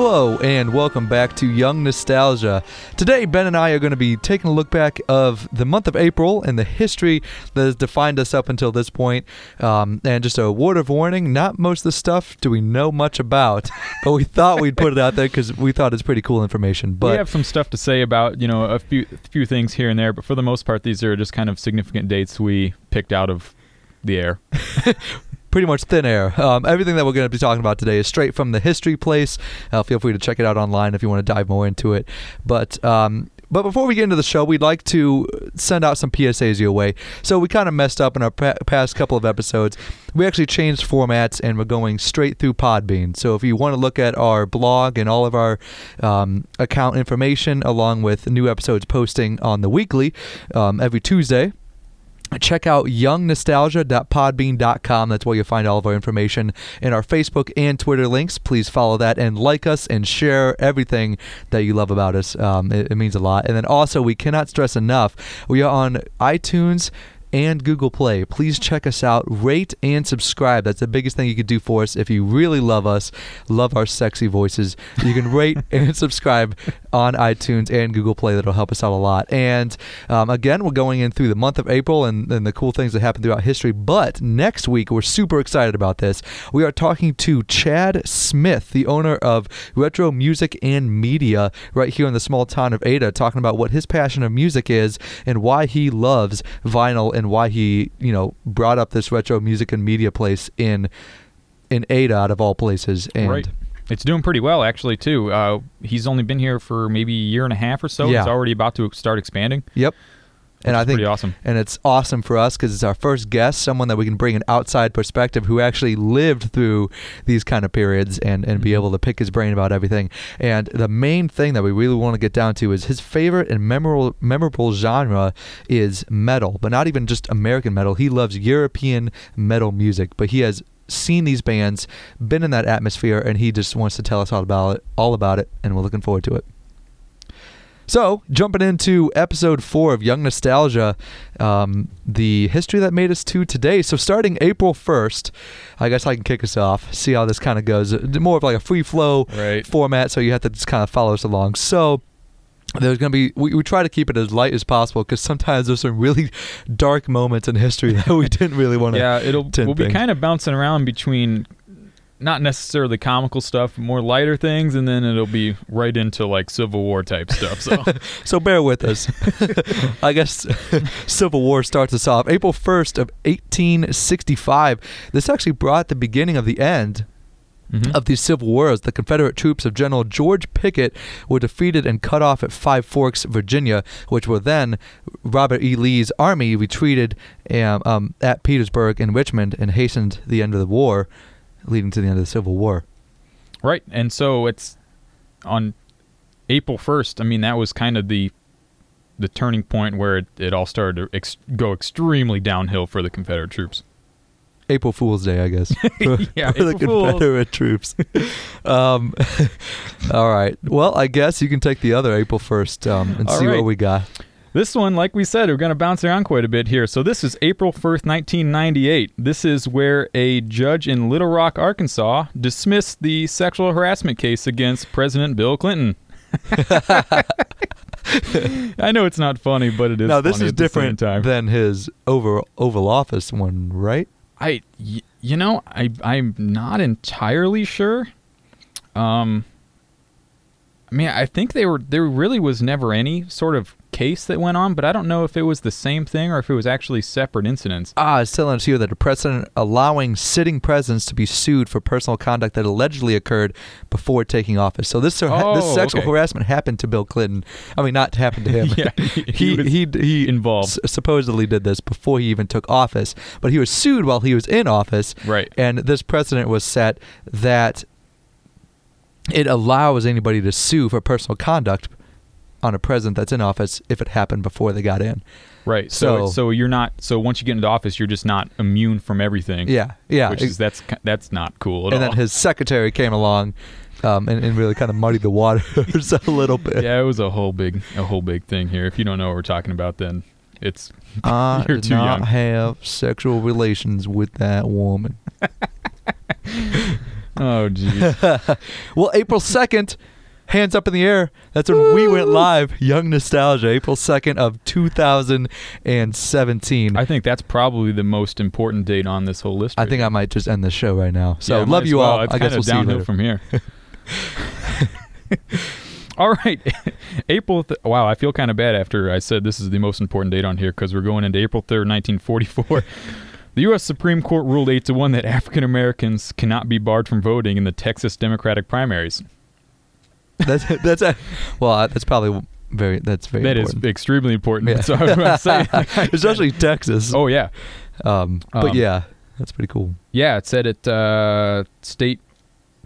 Hello, and welcome back to Young Nostalgia. Today, Ben and I are going to be taking a look back of the month of April and the history that has defined us up until this point. Um, and just a word of warning: not most of the stuff do we know much about, but we thought we'd put it out there because we thought it's pretty cool information. But we have some stuff to say about you know a few few things here and there, but for the most part, these are just kind of significant dates we picked out of the air. pretty much thin air. Um, everything that we're going to be talking about today is straight from the history place. Uh, feel free to check it out online if you want to dive more into it. But um, but before we get into the show, we'd like to send out some PSAs your way. So we kind of messed up in our pa- past couple of episodes. We actually changed formats and we're going straight through Podbean. So if you want to look at our blog and all of our um, account information, along with new episodes posting on the weekly um, every Tuesday, check out youngnostalgia.podbean.com. That's where you'll find all of our information in our Facebook and Twitter links. Please follow that and like us and share everything that you love about us. Um, it, it means a lot. And then also, we cannot stress enough, we are on iTunes and Google Play. Please check us out, rate and subscribe. That's the biggest thing you could do for us. If you really love us, love our sexy voices, you can rate and subscribe on iTunes and Google Play. That'll help us out a lot. And um, again, we're going in through the month of April and, and the cool things that happen throughout history. But next week, we're super excited about this. We are talking to Chad Smith, the owner of Retro Music and Media, right here in the small town of Ada, talking about what his passion of music is and why he loves vinyl and why he, you know, brought up this retro music and media place in in Ada out of all places. And right. It's doing pretty well actually too. Uh, he's only been here for maybe a year and a half or so. Yeah. He's already about to start expanding. Yep. And I think awesome. and it's awesome for us because it's our first guest, someone that we can bring an outside perspective who actually lived through these kind of periods and, and be Mhm. able to pick his brain about everything. And the main thing that we really want to get down to is his favorite and memorable memorable genre is metal, but not even just American metal. He loves European metal music, but he has seen these bands, been in that atmosphere, and he just wants to tell us all about it, all about it, and we're looking forward to it. So, jumping into episode four of Young Nostalgia, um, the history that made us to today. So, starting April 1st, I guess I can kick us off, see how this kind of goes. Uh, More of like a free flow Right. format, so you have to just kind of follow us along. So, there's going to be, we, we try to keep it as light as possible because sometimes there's some really dark moments in history that we didn't really want to. Yeah, it'll we'll be things. kind of bouncing around between not necessarily comical stuff, more lighter things, and then it'll be right into like Civil War type stuff. So So bear with us. I guess Civil War starts us off. April 1st of 1865. This actually brought the beginning of the end Mhm. of these civil wars. The Confederate troops of General George Pickett were defeated and cut off at Five Forks, Virginia, which were then Robert E. Lee's army retreated um, um, at Petersburg and Richmond and hastened the end of the war, leading to the end of the Civil War. Right. And so it's on April 1st. I mean, that was kind of the the turning point where it, it all started to ex- go extremely downhill for the Confederate troops. April Fool's Day, I guess. for, Yeah, for the. Confederate troops. um, all right. Well, I guess you can take the other April 1st um, and All see what we got. This one, like we said, we're going to bounce around quite a bit here. So this is April 1st, 1998. This is where a judge in Little Rock, Arkansas dismissed the sexual harassment case against President Bill Clinton. I know it's not funny, but it is now, this is different time. than his over Oval Office one, right? I, y- you know, I, I'm not entirely sure. Um, I mean, I think they were there really was never any sort of case that went on, but I don't know if it was the same thing or if it was actually separate incidents. Ah, it's telling us here that a precedent allowing sitting presidents to be sued for personal conduct that allegedly occurred before taking office. So this this Oh, sexual okay. harassment happened to Bill Clinton. I mean, not happened to him. yeah, he, he he he involved. s- supposedly did this before he even took office, but he was sued while he was in office. right. And this precedent was set that it allows anybody to sue for personal conduct on a president that's in office if it happened before they got in. Right. So, So- so you're not. So once you get into office, you're just not immune from everything. Yeah, yeah. Which is that's that's not cool at and all. then his secretary came along um, and, and really kind of muddied the waters a little bit. yeah, it was a whole big a whole big thing here. If you don't know what we're talking about, then it's I You're did too not young. have sexual relations with that woman. Oh, geez. well, April 2nd, hands up in the air. That's when we went live. Young Nostalgia, April 2nd of 2017. I think that's probably the most important date on this whole list. I think. I might just end the show right now. So Yeah, love you well. all. It's I guess we'll see you later. from here. all right, April. Th- wow, I feel kind of bad after I said this is the most important date on here because we're going into April third, nineteen forty-four. The U.S. Supreme Court ruled eight to one that African Americans cannot be barred from voting in the Texas Democratic primaries. that's that's a, well, uh, that's probably very that's very That is important. extremely important. Yeah. So I was about to say, especially Texas. oh yeah, Um, but Um, yeah, that's pretty cool. Yeah, it said it. Uh, state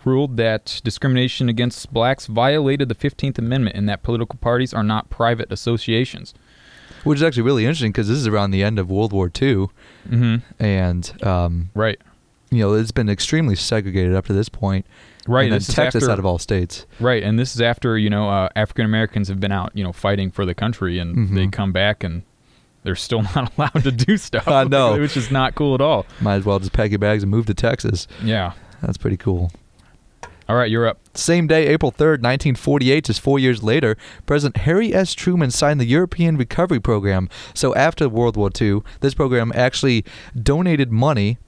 ruled that discrimination against blacks violated the Fifteenth Amendment, and that political parties are not private associations. Which is actually really interesting because this is around the end of World War II, Mm-hmm. and um, Right, you know it's been extremely segregated up to this point. right. and this is Texas after, out of all states. right, and this is after you know uh, African Americans have been out, you know, fighting for the country, and Mhm. they come back and they're still not allowed to do stuff. I know. which is not cool at all. Might as well just pack your bags and move to Texas. Yeah. That's pretty cool. All right, you're up. Same day, April 3rd, 1948, just four years later, President Harry S. Truman signed the European Recovery Program. So after World War II, this program actually donated money,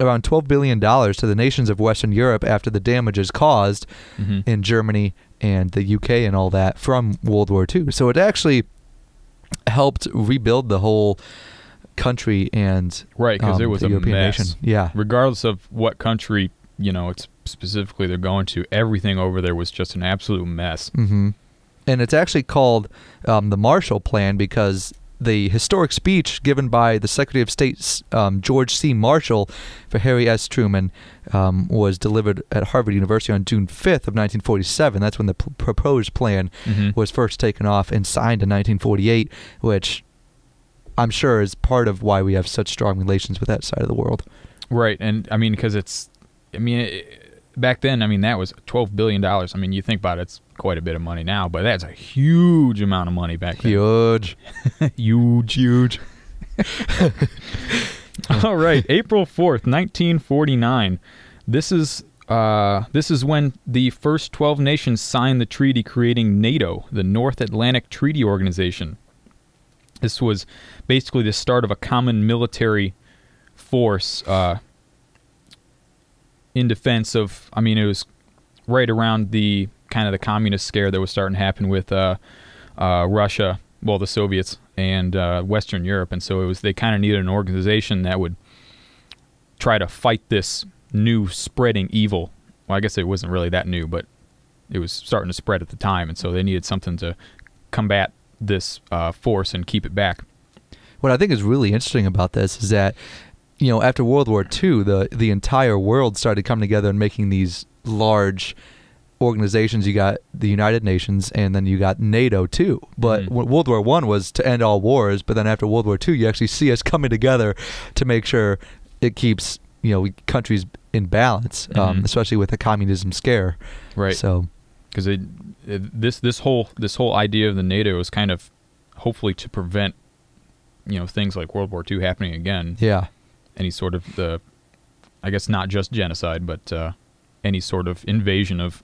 around $12 billion, to the nations of Western Europe after the damages caused hmm in Germany and the UK and all that from World War II. So it actually helped rebuild the whole country and Right, because um, it was a European mess. nation. Yeah. regardless of what country you know it's specifically they're going to everything over there was just an absolute mess hmm And it's actually called um, the Marshall Plan because the historic speech given by the Secretary of State um, George C. Marshall for Harry S. Truman um, was delivered at Harvard University on June 5th of 1947. That's when the p- proposed plan Mhm. was first taken off and signed in 1948, which I'm sure is part of why we have such strong relations with that side of the world. right and i mean because it's i mean it, back then i mean that was 12 billion dollars i mean you think about it it's quite a bit of money now but that's a huge amount of money back then Huge. huge huge all right april 4th 1949 this is uh, this is when the first 12 nations signed the treaty creating NATO, the North Atlantic Treaty Organization. This was basically the start of a common military force uh, in defense of. I mean, it was right around the kind of the communist scare that was starting to happen with uh, uh, Russia, well, the Soviets and uh, Western Europe, and so it was they kind of needed an organization that would try to fight this new spreading evil. Well, I guess it wasn't really that new, but it was starting to spread at the time, and so they needed something to combat this uh, force and keep it back. What I think is really interesting about this is that, you know, after World War II, the the entire world started coming together and making these large organizations. You got the United Nations, and then you got NATO too. But Mhm. when World War One was to end all wars, but then after World War II, you actually see us coming together to make sure it keeps you know countries in balance, um, Mhm. especially with the communism scare. Right. So because this this whole this whole idea of the NATO is kind of hopefully to prevent you know things like World War II happening again. yeah. Any sort of the, I guess not just genocide, but uh, any sort of invasion of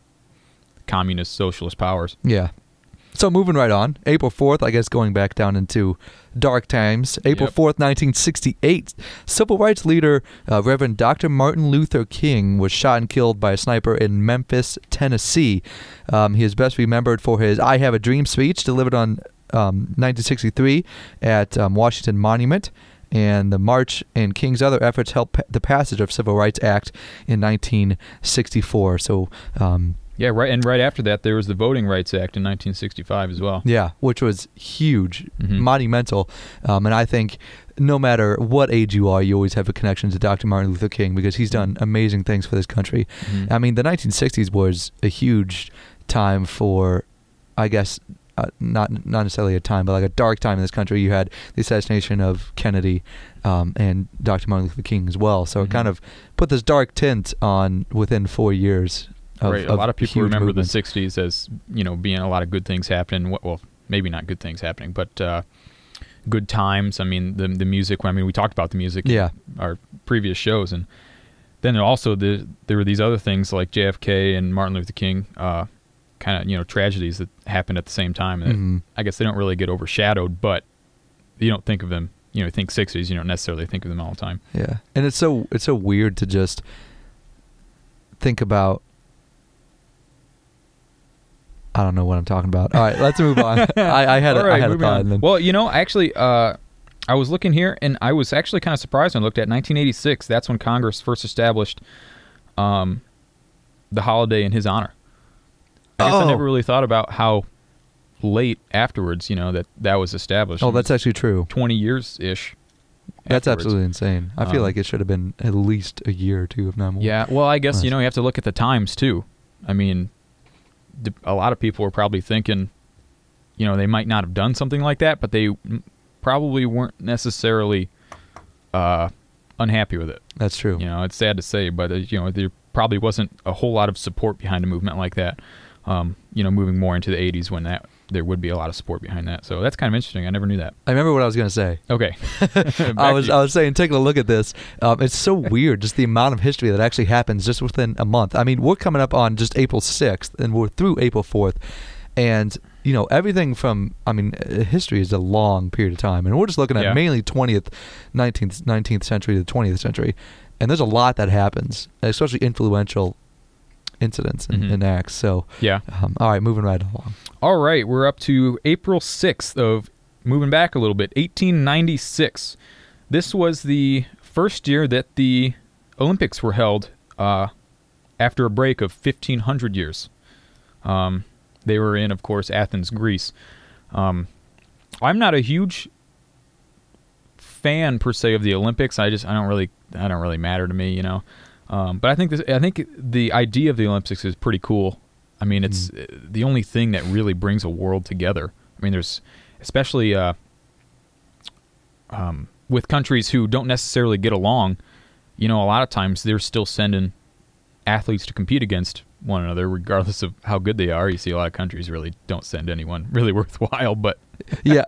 communist socialist powers. Yeah. So moving right on, April 4th, I guess going back down into dark times, April Yep. 4th, 1968, civil rights leader uh, Reverend Dr. Martin Luther King was shot and killed by a sniper in Memphis, Tennessee. Um, he is best remembered for his I Have a Dream speech delivered on um, 1963 at um, Washington Monument. And the march and King's other efforts helped pa- the passage of Civil Rights Act in 1964. So um, Yeah, right. And right after that, there was the Voting Rights Act in 1965 as well. Yeah, which was huge, Mhm. monumental, um, and I think no matter what age you are, you always have a connection to Dr. Martin Luther King because he's done amazing things for this country. Mhm. I mean, the 1960s was a huge time for, I guess, uh, not not necessarily a time, but like a dark time in this country. You had the assassination of Kennedy um, and Dr. Martin Luther King as well, so it Mhm. kind of put this dark tint on within four years. Of, right. A lot of people remember movements. the 60s as, you know, being a lot of good things happening. Well- Well, maybe not good things happening, but uh, good times. I mean, the the music. I mean, we talked about the music Yeah. in our previous shows, and then also the, there were these other things like JFK and Martin Luther King, uh, kind of you know tragedies that happened at the same time. That Mhm. I guess they don't really get overshadowed, but you don't think of them. You know, think '60s, you don't necessarily think of them all the time. Yeah, and it's so it's so weird to just think about. I don't know what I'm talking about. All right, let's move on. I, I had a, All I had a thought. And then, Well, you know, actually, uh, I was looking here, and I was actually kind of surprised when I looked at 1986. That's when Congress first established um, the holiday in his honor. I guess Oh. I never really thought about how late afterwards, you know, that that was established. oh, that's actually true. 20 years ish. That's absolutely insane. I feel Um, like it should have been at least a year or two, if not more. Yeah, well, I guess you know you have to look at the times too. I mean, a lot of people were probably thinking, you know, they might not have done something like that, but they probably weren't necessarily uh, unhappy with it. that's true. You know, it's sad to say, but uh, you know, there probably wasn't a whole lot of support behind a movement like that. Um, you know, moving more into the '80s when that there would be a lot of support behind that. So that's kind of interesting. I never knew that. I remember what I was gonna say. Okay, I was. I was saying, taking a look at this, um, it's so weird, just the amount of history that actually happens just within a month. I mean, we're coming up on just April sixth, and we're through April fourth, and you know everything from. I mean, uh, history is a long period of time, and we're just looking at Yeah. mainly twentieth, nineteenth, nineteenth century to twentieth century, and there's a lot that happens, especially influential incidents and, Mhm. and acts. So, yeah. um, all right, moving right along. All right, we're up to April 6th of moving back a little bit, 1896. This was the first year that the Olympics were held uh, after a break of 1500 years. Um, they were in, of course, Athens, Greece. Um, I'm not a huge fan per se of the Olympics. I just I don't really I don't really matter to me, you know. Um, but I think this I think the idea of the Olympics is pretty cool. I mean, it's uh, the only thing that really brings a world together. I mean, there's especially uh, um, with countries who don't necessarily get along. You know, a lot of times they're still sending athletes to compete against one another, regardless of how good they are. You see, a lot of countries really don't send anyone really worthwhile. But Yeah.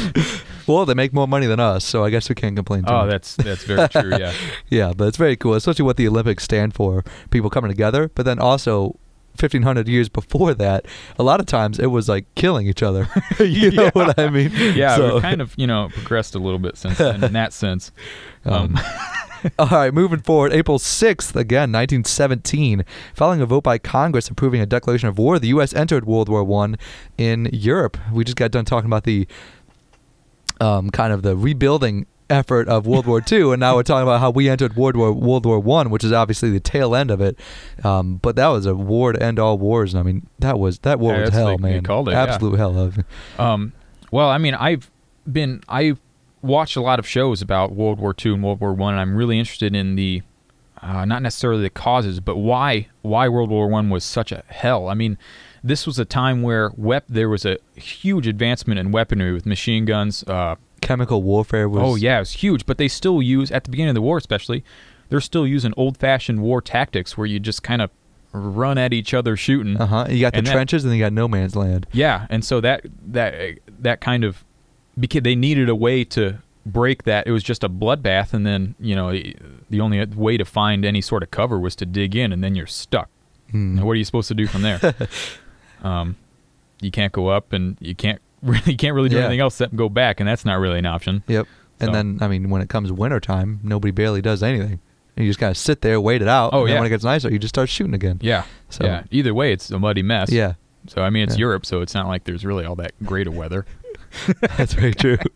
well, they make more money than us, so I guess we can't complain. Too oh, much. that's that's very true. Yeah. Yeah, but it's very cool, especially what the Olympics stand for. People coming together, but then also 1500 years before that, a lot of times it was like killing each other. you know Yeah. what I mean? Yeah, So- we've kind of you know progressed a little bit since then in that sense. Um, Um, All right, moving forward, April 6th, again, 1917. Following a vote by Congress approving a declaration of war, the U.S. entered World War One in Europe. We just got done talking about the um, kind of the rebuilding effort of World War Two, and now we're talking about how we entered World War World War One, which is obviously the tail end of it. Um, but that was a war to end all wars, and I mean that was that war Yeah, was hell, like man. it, yeah. Absolute hell. Of. Um, well, I mean, I've been I've watched a lot of shows about World War II and World War One, and I'm really interested in the uh, not necessarily the causes, but why why World War One was such a hell. I mean, this was a time where wep- there was a huge advancement in weaponry with machine guns. Uh, Chemical warfare was. oh yeah, it was huge, but they still use at the beginning of the war, especially. They're still using old-fashioned war tactics where you just kind of run at each other shooting. Uh huh. You got the And that- trenches, and you got no man's land. Yeah, and so that that that kind of because they needed a way to break that. It was just a bloodbath, and then you know the only way to find any sort of cover was to dig in, and then you're stuck. Hmm. Now, what are you supposed to do from there? um, you can't go up, and you can't really you can't really do Yeah. anything else except go back, and that's not really an option. Yep. And then, I mean, when it comes wintertime, nobody barely does anything. And you just kind of sit there, wait it out. Oh, and then yeah. when it gets nicer, you just start shooting again. Yeah, So- yeah. Either way, it's a muddy mess. Yeah, So I mean, it's Yeah. Europe, so it's not like there's really all that great of weather. that's very true.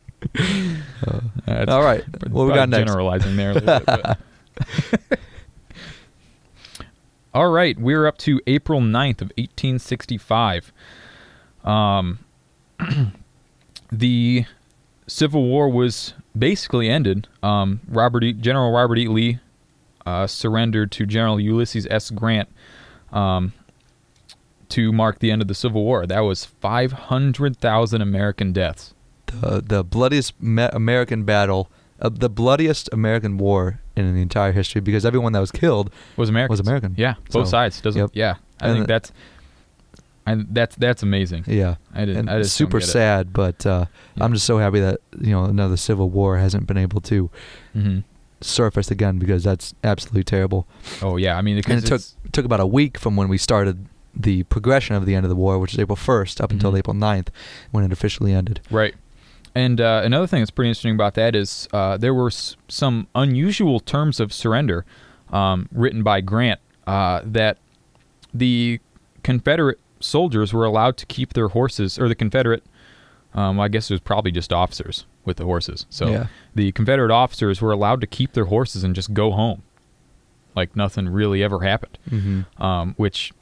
Uh, that's All right. What we got next? Generalizing there a little bit. all right. We're up to April 9th of 1865. Um, the Civil War was basically ended. Um, Robert e, General Robert E. Lee uh, surrendered to General Ulysses S. Grant um, to mark the end of the Civil War. That was 500,000 American deaths. The, the bloodiest me- American battle, uh, the bloodiest American war in the entire history because everyone that was killed was American. Was American. Yeah, both So, sides. Doesn't. yep. Yeah, I And think the- that's. And that's that's amazing. Yeah. I didn't. I super get it. sad, but uh, Yeah. I'm just so happy that, you know, another civil war hasn't been able to Mhm. surfaced again because that's absolutely terrible. Oh yeah, I mean, And it took took about a week from when we started the progression of the end of the war, which is April 1st, up until Mhm. April 9th, when it officially ended. Right. And uh, another thing that's pretty interesting about that is uh, there were s- some unusual terms of surrender um, written by Grant uh, that the Confederate soldiers were allowed to keep their horses, or the Confederate, um, I guess it was probably just officers with the horses. So Yeah. the Confederate officers were allowed to keep their horses and just go home, like nothing really ever happened Mm-hmm. um, which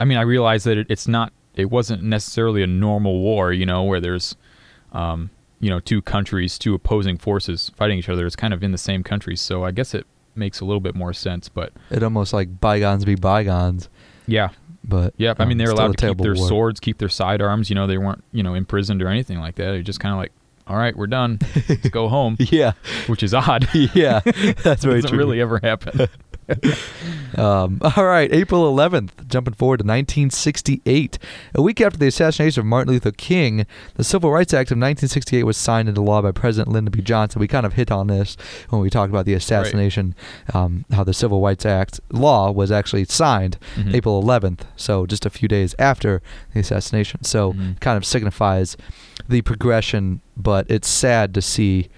I mean, I realize that it, it's not, it wasn't necessarily a normal war, you know, where there's, um, you know, two countries, two opposing forces fighting each other. It's kind of in the same country, so I guess it makes a little bit more sense. But It almost like bygones be bygones, yeah, but yep. I mean, um, they're allowed to keep their war. swords, keep their sidearms. You know, they weren't, you know, imprisoned or anything like that. They're just kind of like, all right, we're done, let's go home, Yeah, which is odd. yeah, that's very doesn't true. really ever happen. Um, all right, April 11th, jumping forward to 1968. A week after the assassination of Martin Luther King, the Civil Rights Act of 1968 was signed into law by President Lyndon B. Johnson. We kind of hit on this when we talked about the assassination, um, how the Civil Rights Act law was actually signed Mhm. April 11th, so just a few days after the assassination. So Mhm. kind of signifies the progression, but it's sad to see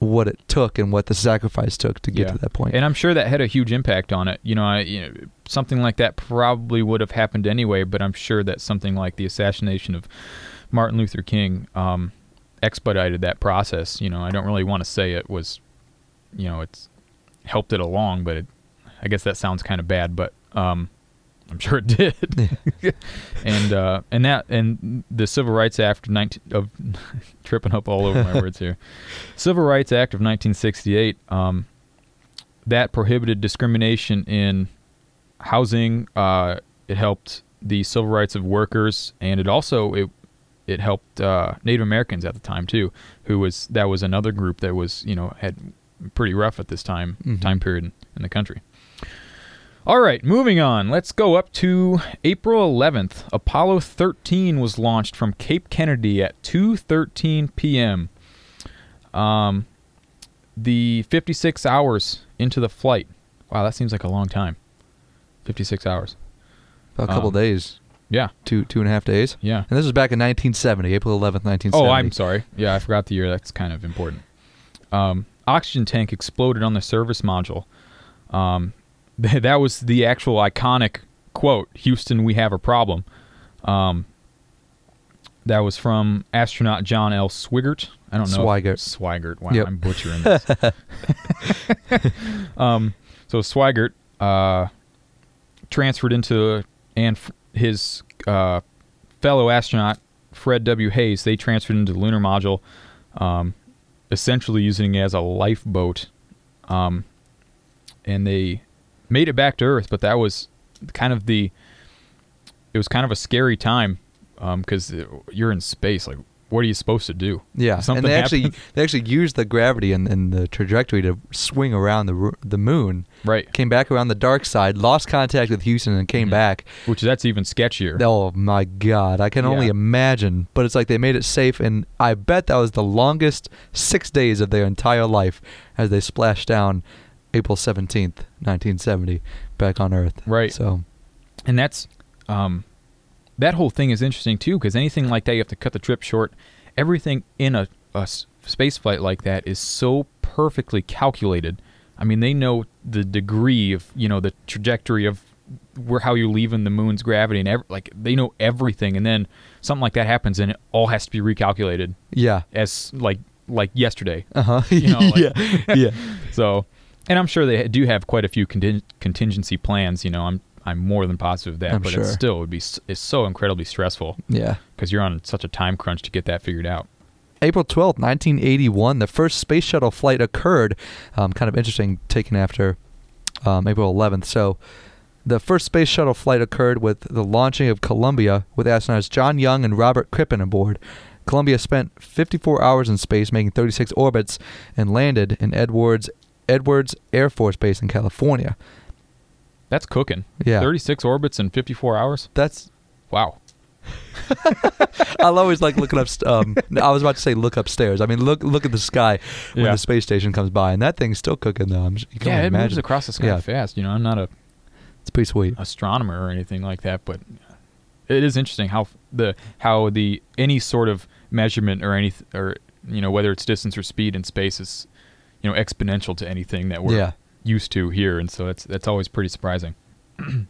what it took and what the sacrifice took to get Yeah. to that point. And I'm sure that had a huge impact on it. You know, I, you know, something like that probably would have happened anyway, but I'm sure that something like the assassination of Martin Luther King um, expedited that process. You know, I don't really want to say it was, you know, it's helped it along, but it, I guess that sounds kind of bad, but um, I'm sure it did. and uh, and that and the Civil Rights Act of 19 of tripping up all over my words here. Civil Rights Act of 1968 um, that prohibited discrimination in housing. Uh, it helped the civil rights of workers, and it also it it helped uh, Native Americans at the time too, who was that was another group that was you know had pretty rough at this time Mhm. time period in the country. All right, moving on. Let's go up to April 11th. Apollo 13 was launched from Cape Kennedy at 2:13 p.m. Um, the 56 hours into the flight. Wow, that seems like a long time. 56 hours. About a couple um, days, Yeah, two two and a half days. yeah. And this was back in 1970, April 11th, 1970. Oh, I'm sorry. Yeah, I forgot the year. That's kind of important. Um, oxygen tank exploded on the service module. Um, that was the actual iconic quote Houston, we have a problem. Um, that was from astronaut John L. Swigert. I don't know. Swigert. Swigert. Wow, Yep. I'm butchering this. um, so Swigert uh, transferred into, and f- his uh, fellow astronaut Fred W. Haise, they transferred into the lunar module, um, essentially using it as a lifeboat. Um, and they made it back to Earth, but that was kind of the. It was kind of a scary time because you're in space. Like, what are you supposed to do? Yeah, Something and they actually they actually used the gravity and, and the trajectory to swing around the the moon. Right. Came back around the dark side, lost contact with Houston, and came Mhm. back. Which that's even sketchier. Oh my God, I can only imagine. But it's like they made it safe, and I bet that was the longest six days of their entire life as they splashed down April seventeenth, nineteen seventy, back on Earth. Right. So and that's um, that whole thing is interesting too because anything like that you have to cut the trip short everything in a, a space flight like that is so perfectly calculated i mean they know the degree of you know the trajectory of where how you're leaving the moon's gravity and ev- like they know everything and then something like that happens and it all has to be recalculated yeah. as like like yesterday Uh huh. You know, like- yeah. yeah. so, and I'm sure they do have quite a few contin- contingency plans. You know, I'm I'm more than positive of that, I'm but sure. it still would be it's so incredibly stressful Yeah. because you're on such a time crunch to get that figured out. April 12th, 1981, the first space shuttle flight occurred. Um, kind of interesting, taken after um, April 11th. So, the first space shuttle flight occurred with the launching of Columbia with astronauts John Young and Robert Crippen aboard. Columbia spent 54 hours in space, making 36 orbits, and landed in Edwards Edwards Air Force Base in California. That's cooking. Yeah, 36 orbits in 54 hours. that's Wow. I'll always like looking up. st- Um, I was about to say look upstairs. I mean, look look at the sky when Yeah. the space station comes by, and that thing's still cooking though. I'm, s- you yeah, it moves across the sky Yeah. fast. You know, I'm not a It's pretty sweet. astronomer or anything like that, but it is interesting how the how the any sort of measurement or any or you know whether it's distance or speed in space is you know exponential to anything that we're Yeah. used to here, and so that's that's always pretty surprising.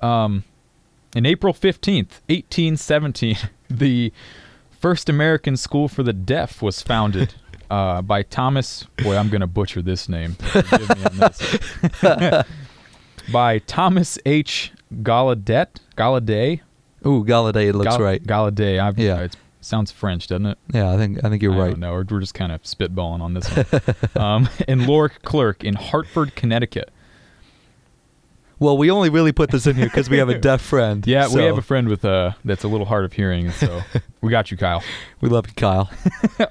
um, in April fifteenth, eighteen seventeen, the first American school for the deaf was founded. Uh, by Thomas, boy, I'm gonna butcher this name. Forgive me on this. by Thomas H. Gallaudet, Gallaudet, Ooh, Galladay. It looks Gall- right. Gallaudet. I've, Yeah. it sounds French, doesn't it? Yeah, I think I think you're I right. don't. We're, we're just kind of spitballing on this one. um, and Lorik Clerc in Hartford, Connecticut. Well, we only really put this in here because we have a deaf friend. Yeah, we have a friend with uh that's a little hard of hearing, so we got you, Kyle. we love you, Kyle.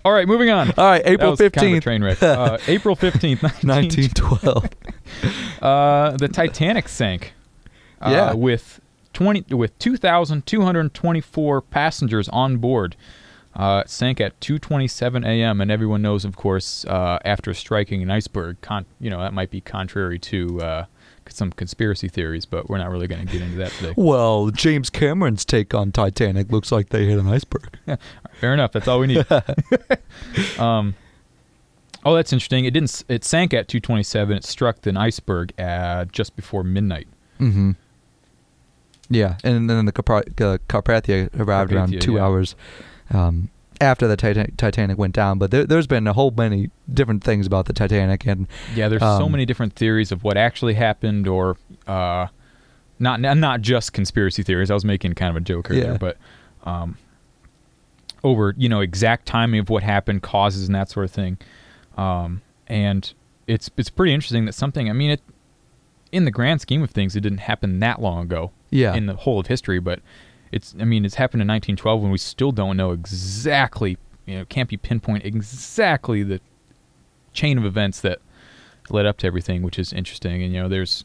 All right, moving on. All right, April was kind of fifteenth, train wreck. Uh, April fifteenth, 1912. Uh, the Titanic sank. Uh, Yeah. with twenty with two thousand two hundred twenty four passengers on board. Uh, it sank at 2:27 a.m. and everyone knows, of course, uh, after striking an iceberg, con- you know that might be contrary to uh, some conspiracy theories, but we're not really going to get into that today. Well, James Cameron's take on Titanic looks like they hit an iceberg. Fair enough. That's all we need. um, oh, that's interesting. It didn't. It sank at 2:27. It struck an iceberg at just before midnight. Mm-hmm. Yeah, and then the Carpa- uh, Carpathia arrived Carpathia, around two yeah. hours um, after the Titan- Titanic went down. But there, there's been a whole many different things about the Titanic, and Yeah, there's so Um, many different theories of what actually happened, or uh, not not just conspiracy theories. I was making kind of a joke earlier, Yeah. but um, over you know exact timing of what happened, causes, and that sort of thing. Um, and it's it's pretty interesting that something. I mean, it in the grand scheme of things, it didn't happen that long ago yeah, in the whole of history, but it's I mean it's happened in 1912 when we still don't know exactly you know can't be pinpoint exactly the chain of events that led up to everything, which is interesting. And you know there's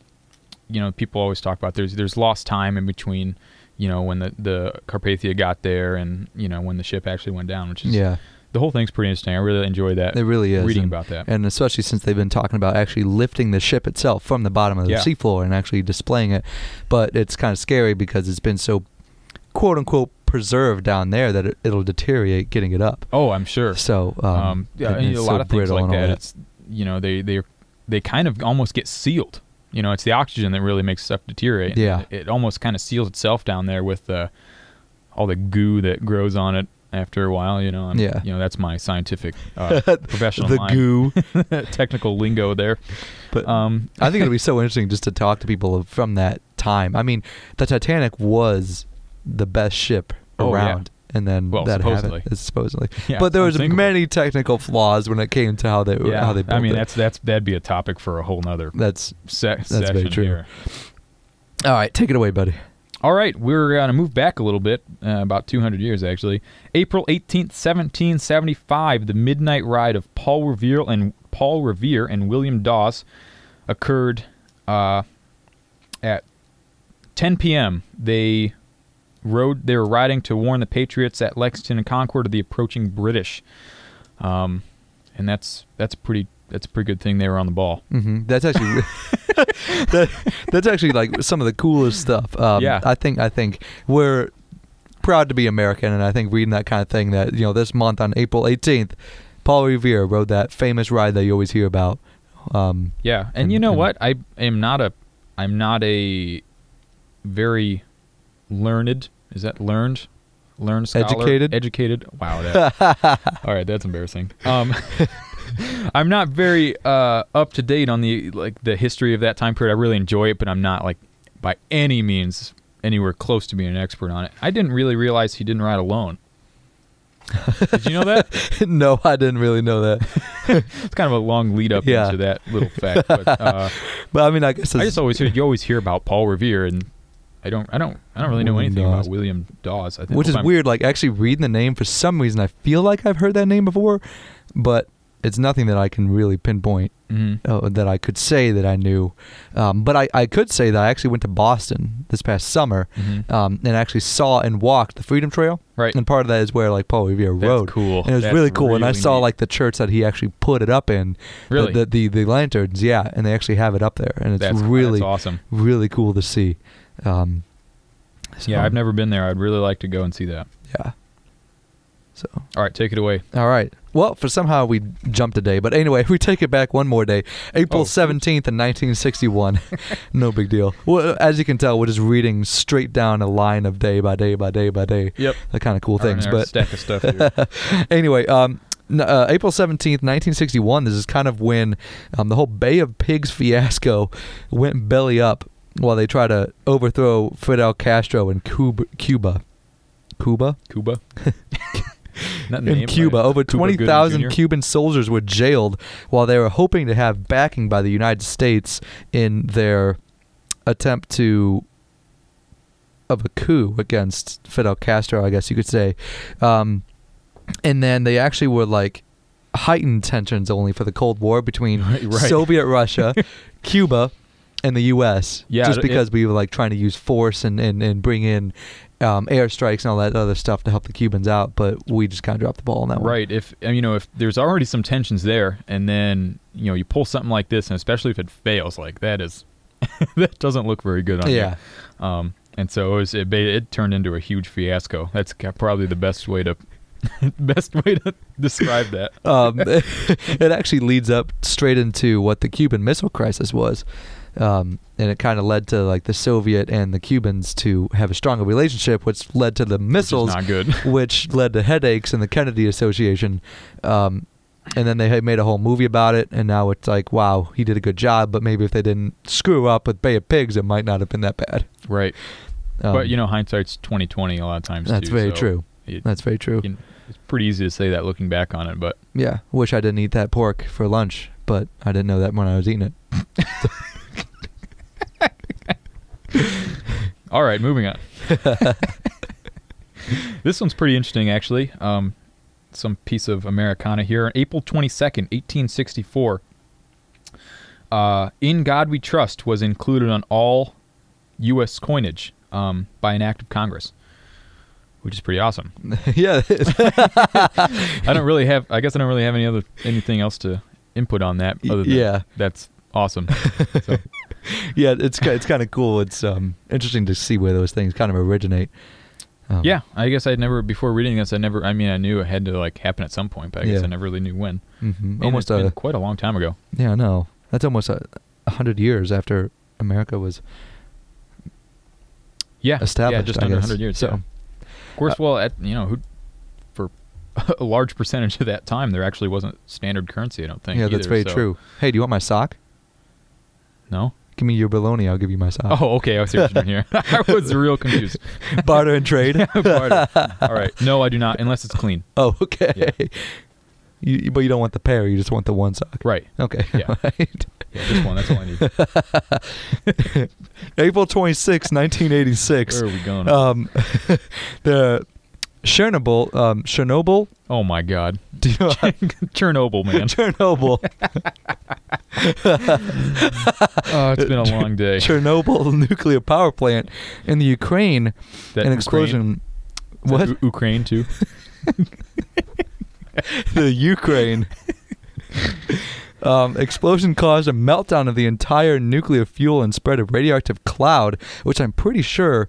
you know people always talk about there's there's lost time in between you know when the the Carpathia got there and you know when the ship actually went down, which is yeah, the whole thing's pretty interesting. I really enjoy that it really is. reading and, about that. and especially since they've been talking about actually lifting the ship itself from the bottom of the Yeah. seafloor and actually displaying it. But it's kind of scary because it's been so quote unquote preserved down there that it, it'll deteriorate getting it up. oh, I'm sure. So um, um, yeah, and and it's a so lot of things like that. that. It's you know they they they kind of almost get sealed. You know, it's the oxygen that really makes stuff deteriorate. Yeah. it, it almost kind of seals itself down there with the all the goo that grows on it after a while. You know, I'm- Yeah. You know, that's my scientific uh, professional the goo. technical lingo there. But Um, I think it'll be so interesting just to talk to people from that time. I mean, the Titanic was the best ship Oh, yeah. around, and then Well, that supposedly. happened. Supposedly, yeah, but there was many technical flaws when it came to how they Yeah, how they built I mean it. that's that's that'd be a topic for a whole nother that's se- very session true. here. all right. Take it away, buddy. All right, we're going to move back a little bit, uh, about 200 years actually. April 18th, 1775, the midnight ride of Paul Revere and Paul Revere and William Dawes occurred uh, at 10 p.m. They rode. They were riding to warn the Patriots at Lexington and Concord of the approaching British, um, and that's that's pretty. That's a pretty good thing they were on the ball. hmm That's actually that, that's actually like some of the coolest stuff. Um, Yeah. I think I think we're proud to be American, and I think reading that kind of thing that you know this month on April 18th, Paul Revere rode that famous ride that you always hear about. Um, Yeah, and, And- you know and- what? I am not a, I'm not a very learned. Is that learned? Learned scholar? Educated? Educated. Wow. That, all right, that's embarrassing. Um, I'm not very uh, up to date on the like the history of that time period. I really enjoy it, but I'm not like by any means anywhere close to being an expert on it. I didn't really realize he didn't ride alone. Did you know that? no, I didn't really know that, It's kind of a long lead up Yeah. into that little fact. But, uh, but I mean, I guess I just always hear you always hear about Paul Revere, and I don't, I don't, I don't really know anything Dawes. about William Dawes. I think which is I'm- weird. Like actually reading the name for some reason, I feel like I've heard that name before, but it's nothing that I can really pinpoint hmm uh, that I could say that I knew. Um, but I, I could say that I actually went to Boston this past summer hmm um, and actually saw and walked the Freedom Trail. Right. And part of that is where like Paul Revere That's rode. cool. And it was That's really cool. and I saw neat. like the church that he actually put it up in. the- really The, the, the, lanterns, yeah. And they actually have it up there. And it's that's really, awesome. really cool to see. Um, Yeah, I've never been there. I'd really like to go and see that. Yeah. So. All right, take it away. All right. Well, for somehow we jumped a day, but anyway, if we take it back one more day. April Oh, seventeenth, in nineteen sixty-one. no big deal. Well, as you can tell, we're just reading straight down a line of day by day by day by day. Yep. The kind of cool things. But stack of stuff here. anyway, um, uh, April seventeenth, nineteen sixty-one. This is kind of when um, the whole Bay of Pigs fiasco went belly up while they try to overthrow Fidel Castro in Cuba. Cuba. Cuba. Cuba. In Cuba. Over 20,000 Cuban soldiers were jailed while they were hoping to have backing by the United States in their attempt to of a coup against Fidel Castro, I guess you could say. Um, and then they actually were like heightened tensions only for the Cold War between Right, right. Soviet Russia, Cuba, and the U.S. Yeah, just it- because we were like trying to use force and, and, and bring in um, airstrikes and all that other stuff to help the Cubans out, but we just kind of dropped the ball on that one. Right. If you know, if there's already some tensions there, and then you know you pull something like this, and especially if it fails, like that is, that doesn't look very good on Yeah. you. Um, and so it was. It, it turned into a huge fiasco. That's probably the best way to, best way to describe that. um, it actually leads up straight into what the Cuban Missile Crisis was, um, and it kind of led to like the Soviet and the Cubans to have a stronger relationship, which led to the Which missiles, not good. which led to headaches in the Kennedy Association. Um, and then they had made a whole movie about it, and now it's like, wow, he did a good job, but maybe if they didn't screw up with Bay of Pigs, it might not have been that bad. right. Um, but you know, hindsight's twenty twenty a lot of times. that's too, very so true. it- That's very true. you it's pretty easy to say that looking back on it, but Yeah, wish I didn't eat that pork for lunch, but I didn't know that when I was eating it. All right, moving on. this one's pretty interesting, actually. Um, some piece of Americana here. April 22nd, 1864. Uh, In God We Trust was included on all U.S. coinage um, by an act of Congress, which is pretty awesome. yeah. I don't really have. I guess I don't really have any other anything else to input on that. Other than yeah. that's awesome. So, yeah, it's it's kind of cool. It's um interesting to see where those things kind of originate. Um, yeah, I guess I'd never before reading this. I never. I mean, I knew it had to like happen at some point, but I guess Yeah. I never really knew when. mhm. Almost it's been a quite a long time ago. yeah. I know that's almost a, a hundred years after America was Yeah, established. Yeah, just I under. 100 years. So yeah. Of course, well, at you know, who for a large percentage of that time, there actually wasn't standard currency. I don't think. yeah, that's very so- true. Hey, do you want my sock? No. Give me your baloney. I'll give you my sock. Oh, okay. I see what you're doing here. I was real confused. Barter and trade. Barter. All right. No, I do not, unless it's clean. oh, okay. Yeah. You, but you don't want the pair. You just want the one sock. Right. Okay. Yeah. Right. Yeah, this one. That's all I need. April 26, 1986. Where are we going? Um, the Chernobyl, um, Chernobyl. oh my God. Do you know Chernobyl, man. Chernobyl, Oh, it's been a long day. Chernobyl nuclear power plant in the Ukraine. That an explosion. that What? U- Ukraine too. the Ukraine. Um, explosion caused a meltdown of the entire nuclear fuel and spread a radioactive cloud, which I'm pretty sure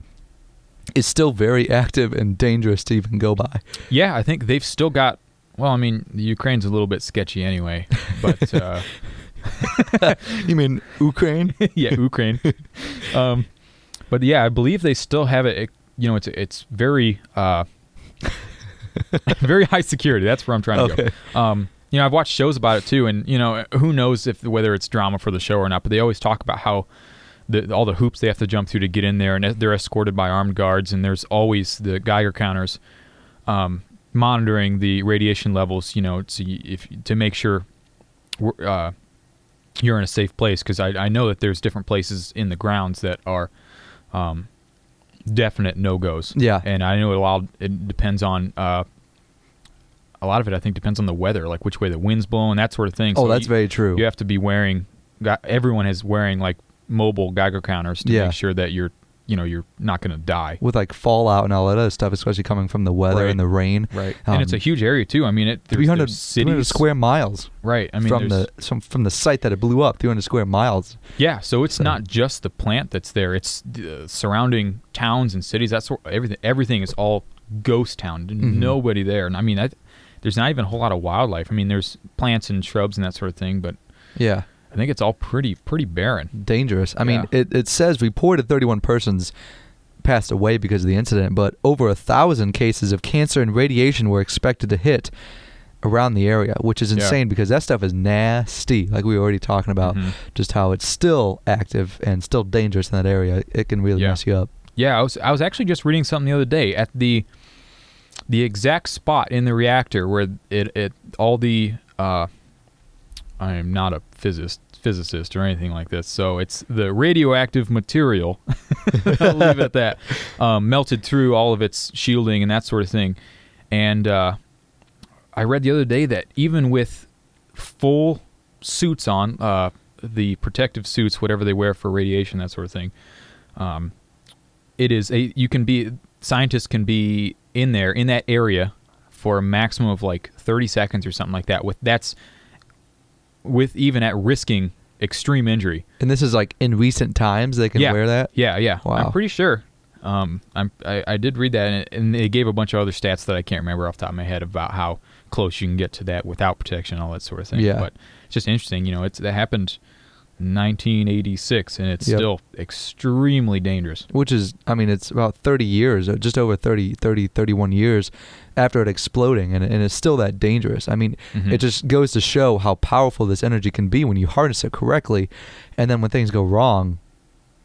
is still very active and dangerous to even go by. Yeah, I think they've still got. Well, I mean, the Ukraine's a little bit sketchy anyway, but uh, You mean Ukraine? yeah, Ukraine. Um, but yeah, I believe they still have it. it you know, it's it's very uh, very high security. That's where I'm trying to Okay. go. Um, you know, I've watched shows about it too, and you know, who knows if whether it's drama for the show or not. But they always talk about how the, all the hoops they have to jump through to get in there, and they're escorted by armed guards, and there's always the Geiger counters um, monitoring the radiation levels. You know, to if to make sure uh, you're in a safe place because I, I know that there's different places in the grounds that are um, definite no goes. Yeah. and I know it all it depends on uh, a lot of it I think depends on the weather, like which way the wind's blowing, that sort of thing. Oh, So that's you, very true. You have to be wearing. Everyone is wearing like mobile Geiger counters to Yeah. make sure that you're, you know, you're not going to die. With like fallout and all that other stuff, especially coming from the weather Right. and the rain. Right. and it's a Um, huge area too. I mean, it there's, 300, there's 300 cities. square miles Right. I mean, from the from, from the site that it blew up. 300 square miles. Yeah, so it's So- not just the plant that's there; it's the surrounding towns and cities. That's where everything. Everything is all ghost town. Mhm. Nobody there, and I mean, that, there's not even a whole lot of wildlife. I mean, there's plants and shrubs and that sort of thing, but Yeah. I think it's all pretty pretty barren. dangerous. I mean, it, it says reported 31 persons passed away because of the incident, but over a thousand cases of cancer and radiation were expected to hit around the area, which is Yeah. insane because that stuff is nasty. Like we were already talking about, Mhm. just how it's still active and still dangerous in that area. It can really Yeah. mess you up. Yeah, I was I was actually just reading something the other day at the the exact spot in the reactor where it it all the uh, I am not a physicist physicist or anything like this, so it's the radioactive material. I'll leave it at that. Um, melted through all of its shielding and that sort of thing, and uh, I read the other day that even with full suits on, uh, the protective suits, whatever they wear for radiation, that sort of thing, um, it is a you can be scientists can be in there in that area for a maximum of like 30 seconds or something like that with that's with even at risking extreme injury And this is like in recent times they can Yeah. wear that. yeah yeah Wow. i'm pretty sure um I'm, I, I did read that and, it, and they gave a bunch of other stats that i can't remember off the top of my head about how close you can get to that without protection and all that sort of thing Yeah. but it's just interesting you know it's that happened 1986 and it's Yep. still extremely dangerous which is i mean it's about 30 years just over 30 30 31 years after it exploding and, and it's still that dangerous. I mean Mhm. it just goes to show how powerful this energy can be when you harness it correctly and then when things go wrong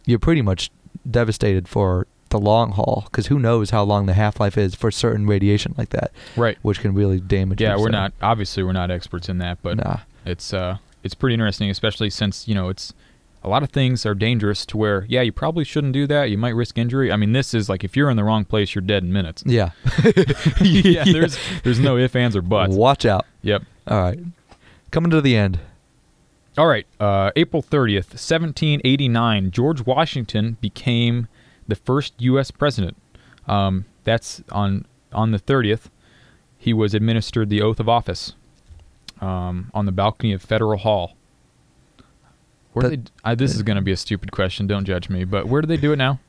you're pretty much devastated for the long haul because who knows how long the half-life is for certain radiation like that right. which can really damage yeah we're not obviously we're not experts in that but nah. it's uh it's pretty interesting especially since you know it's a lot of things are dangerous to where yeah you probably shouldn't do that. You might risk injury. I mean this is like if you're in the wrong place you're dead in minutes. Yeah. Yeah there's there's no ifs ands or buts. Watch out. Yep. All right. Coming to the end. All right uh, april 30th 1789 george washington became the first u.s president. Um, that's on on the 30th he was administered the oath of office um, on the balcony of federal hall where That- they, I, this is going to be a stupid question. Don't judge me. But where do they do it now?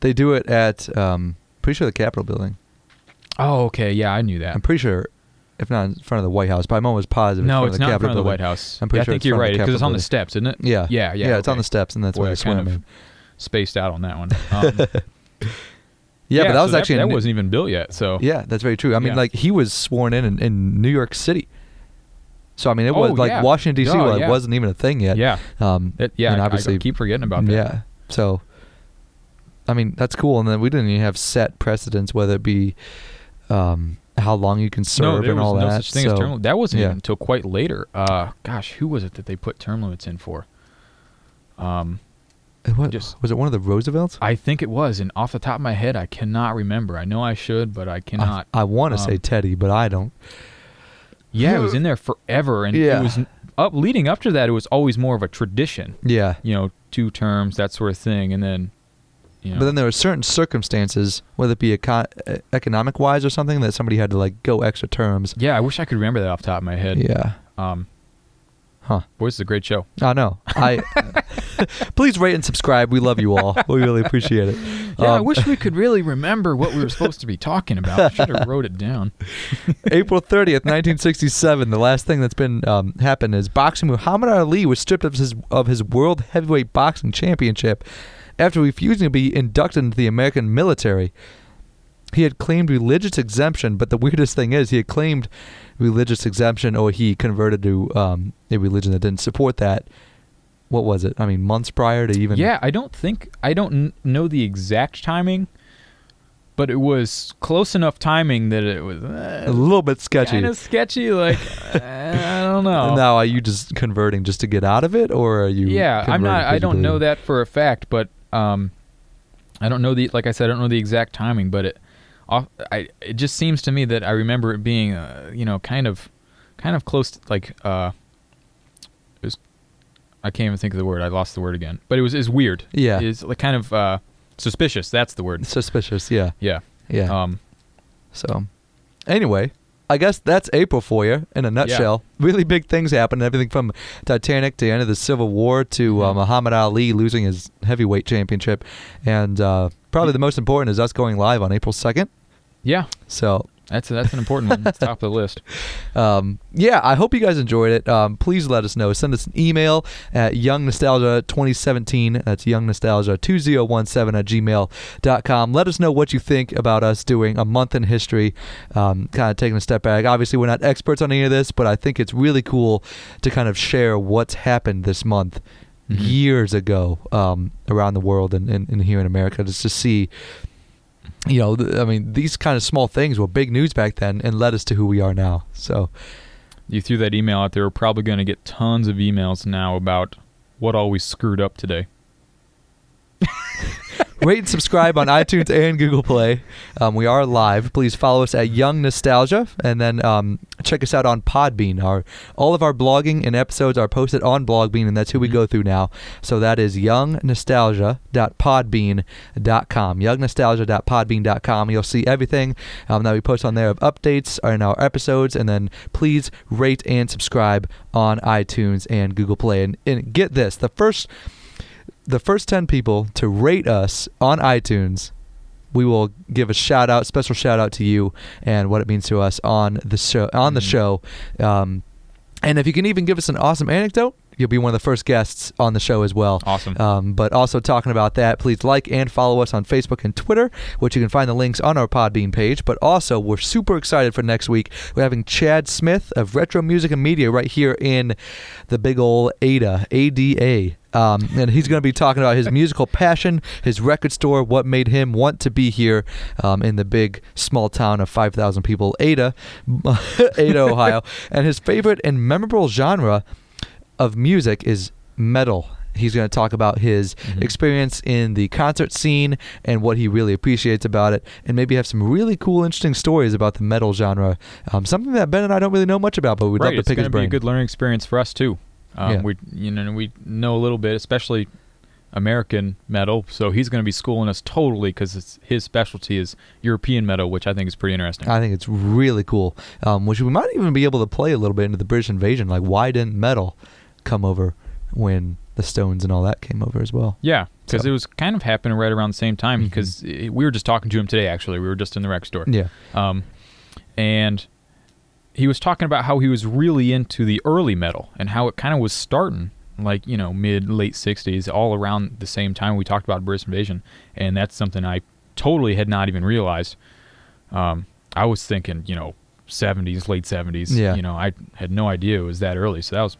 they do it at um pretty sure the capitol building Oh, okay. Yeah, I knew that. I'm pretty sure, if not in front of the White House, but I'm almost positive. no, front it's of the not in front of the. White House. I'm pretty Yeah, sure I think it's you're right because it's on the steps, isn't it? Yeah, Yeah, yeah. yeah. It's on the steps, and that's Boy, where I kind of in. spaced out on that one. Um, Yeah, but that so was actually that, New- wasn't even built yet. So Yeah, that's very true. I mean, Yeah. like he was sworn in, in in New York City. So I mean, it Oh, was like yeah. Washington D.C. Yeah. wasn't even a thing yet. yeah, Um, It- yeah. and obviously, I, keep forgetting about that. yeah. So, I mean, that's cool. And then we didn't even have set precedents, whether it be um, how long you can serve No, and all no that. such thing as So, term. That wasn't yeah. even until quite later. Uh, gosh, who was it that they put term limits in for? Um, it was, just- was it one of the Roosevelts? I think it was, and off the top of my head, I cannot remember. I know I should, but I cannot. I, I want to say um, Teddy, but I don't. Yeah, it was in there forever, and Yeah. it was up leading up to that. It was always more of a tradition, Yeah. you know, two terms, that sort of thing, and then, you know, But then there were certain circumstances, whether it be econ- economic wise or something, that somebody had to like go extra terms. yeah, I wish I could remember that off the top of my head. Yeah. Um, Huh. boy, this is a great show. I know. I please rate and subscribe. We love you all. We really appreciate it. Yeah, I Um, wish we could really remember what we were supposed to be talking about. I should have wrote it down. April 30th, 1967. The last thing that's been um, happened is boxing Muhammad Ali was stripped of his of his world heavyweight boxing championship after refusing to be inducted into the American military. He had claimed religious exemption, but the weirdest thing is he had claimed religious exemption, or he converted to um, a religion that didn't support that. What was it? I mean, months prior to even. Yeah, I don't think I don't n- know the exact timing, but it was close enough timing that it was a little bit sketchy. kind of sketchy. Like I don't know. Now, are you just converting just to get out of it, or are you? yeah, I'm not. I don't know that for a fact, but um, I don't know the. Like I said, I don't know the exact timing, but it off, I it just seems to me that I remember it being uh, you know kind of kind of close to, like uh it was I can't even think of the word. I lost the word again. But it was is weird. Yeah. Is like kind of uh suspicious. That's the word. Suspicious. Yeah. Yeah. Yeah. Um So, anyway, I guess that's April for you in a nutshell. Yeah. Really big things happened. Everything from Titanic to the end of the Civil War to uh, Mhm. Muhammad Ali losing his heavyweight championship, and uh, probably the most important is us going live on April second. yeah. So. That's that's an important one. It's top of the list. Um, yeah, I hope you guys enjoyed it. Um, please let us know. Send us an email at youngnostalgia2017. That's youngnostalgia2017 at gmail.com. Let us know what you think about us doing a month in history, um, kind of taking a step back. Obviously, we're not experts on any of this, but I think it's really cool to kind of share what's happened this month. Mhm. Years ago, um, around the world and, and, and here in America, just to see, you know, th- I mean, these kind of small things were big news back then and led us to who we are now. So, You threw that email out there. We're probably going to get tons of emails now about what all we screwed up today. rate and subscribe on iTunes and Google Play. Um, we are live. Please follow us at Young Nostalgia, and then um, check us out on Podbean. Our all of our blogging and episodes are posted on Blogbean, and that's who we go through now. So that is youngnostalgia.podbean.com. Youngnostalgia.podbean.com. You'll see everything um, that we post on there of updates in our episodes, and then please rate and subscribe on iTunes and Google Play. And, and get this: the first the first 10 people to rate us on iTunes, we will give a shout out, special shout out to you and what it means to us on the show. On the Mhm. show, um, and if you can even give us an awesome anecdote, you'll be one of the first guests on the show as well. Awesome. Um, but also talking about that, please like and follow us on Facebook and Twitter, which you can find the links on our Podbean page. But also, we're super excited for next week. We're having Chad Smith of Retro Music and Media right here in the big old Ada, ADA. Um, and he's going to be talking about his musical passion, his record store, what made him want to be here um, in the big small town of 5,000 people, Ada, Ada, Ohio. and his favorite and memorable genre of music is metal. He's going to talk about his Mhm. experience in the concert scene and what he really appreciates about it, and maybe have some really cool, interesting stories about the metal genre. Um, something that Ben and I don't really know much about, but we'd right. love to it's pick going his to be a good learning experience for us too. Um, Yeah. We you know we know a little bit, especially American metal. So he's going to be schooling us totally because his specialty is European metal, which I think is pretty interesting. I think it's really cool. Um, which we might even be able to play a little bit into the British invasion. Like, why didn't metal come over when the Stones and all that came over as well? yeah, because So- it was kind of happening right around the same time. Because we were just talking to him today. Actually, we were just in the rec store. Yeah. Um, and he was talking about how he was really into the early metal and how it kind of was starting, like you know, mid late '60s, all around the same time we talked about British Invasion, and that's something I totally had not even realized. Um, I was thinking, you know, '70s, late '70s. Yeah. You know, I had no idea it was that early, so that was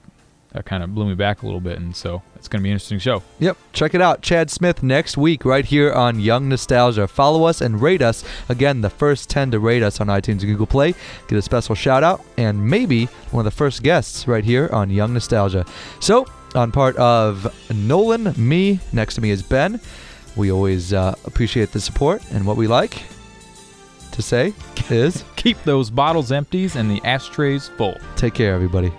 that kind of blew me back a little bit, and so it's going to be an interesting show. Yep. Check it out. Chad Smith next week right here on Young Nostalgia. Follow us and rate us. Again, the first 10 to rate us on iTunes and Google Play get a special shout out and maybe one of the first guests right here on Young Nostalgia. So, on part of Nolan, me, next to me is Ben. We always uh, appreciate the support and what we like to say is Keep those bottles empties and the ashtrays full. take care, everybody.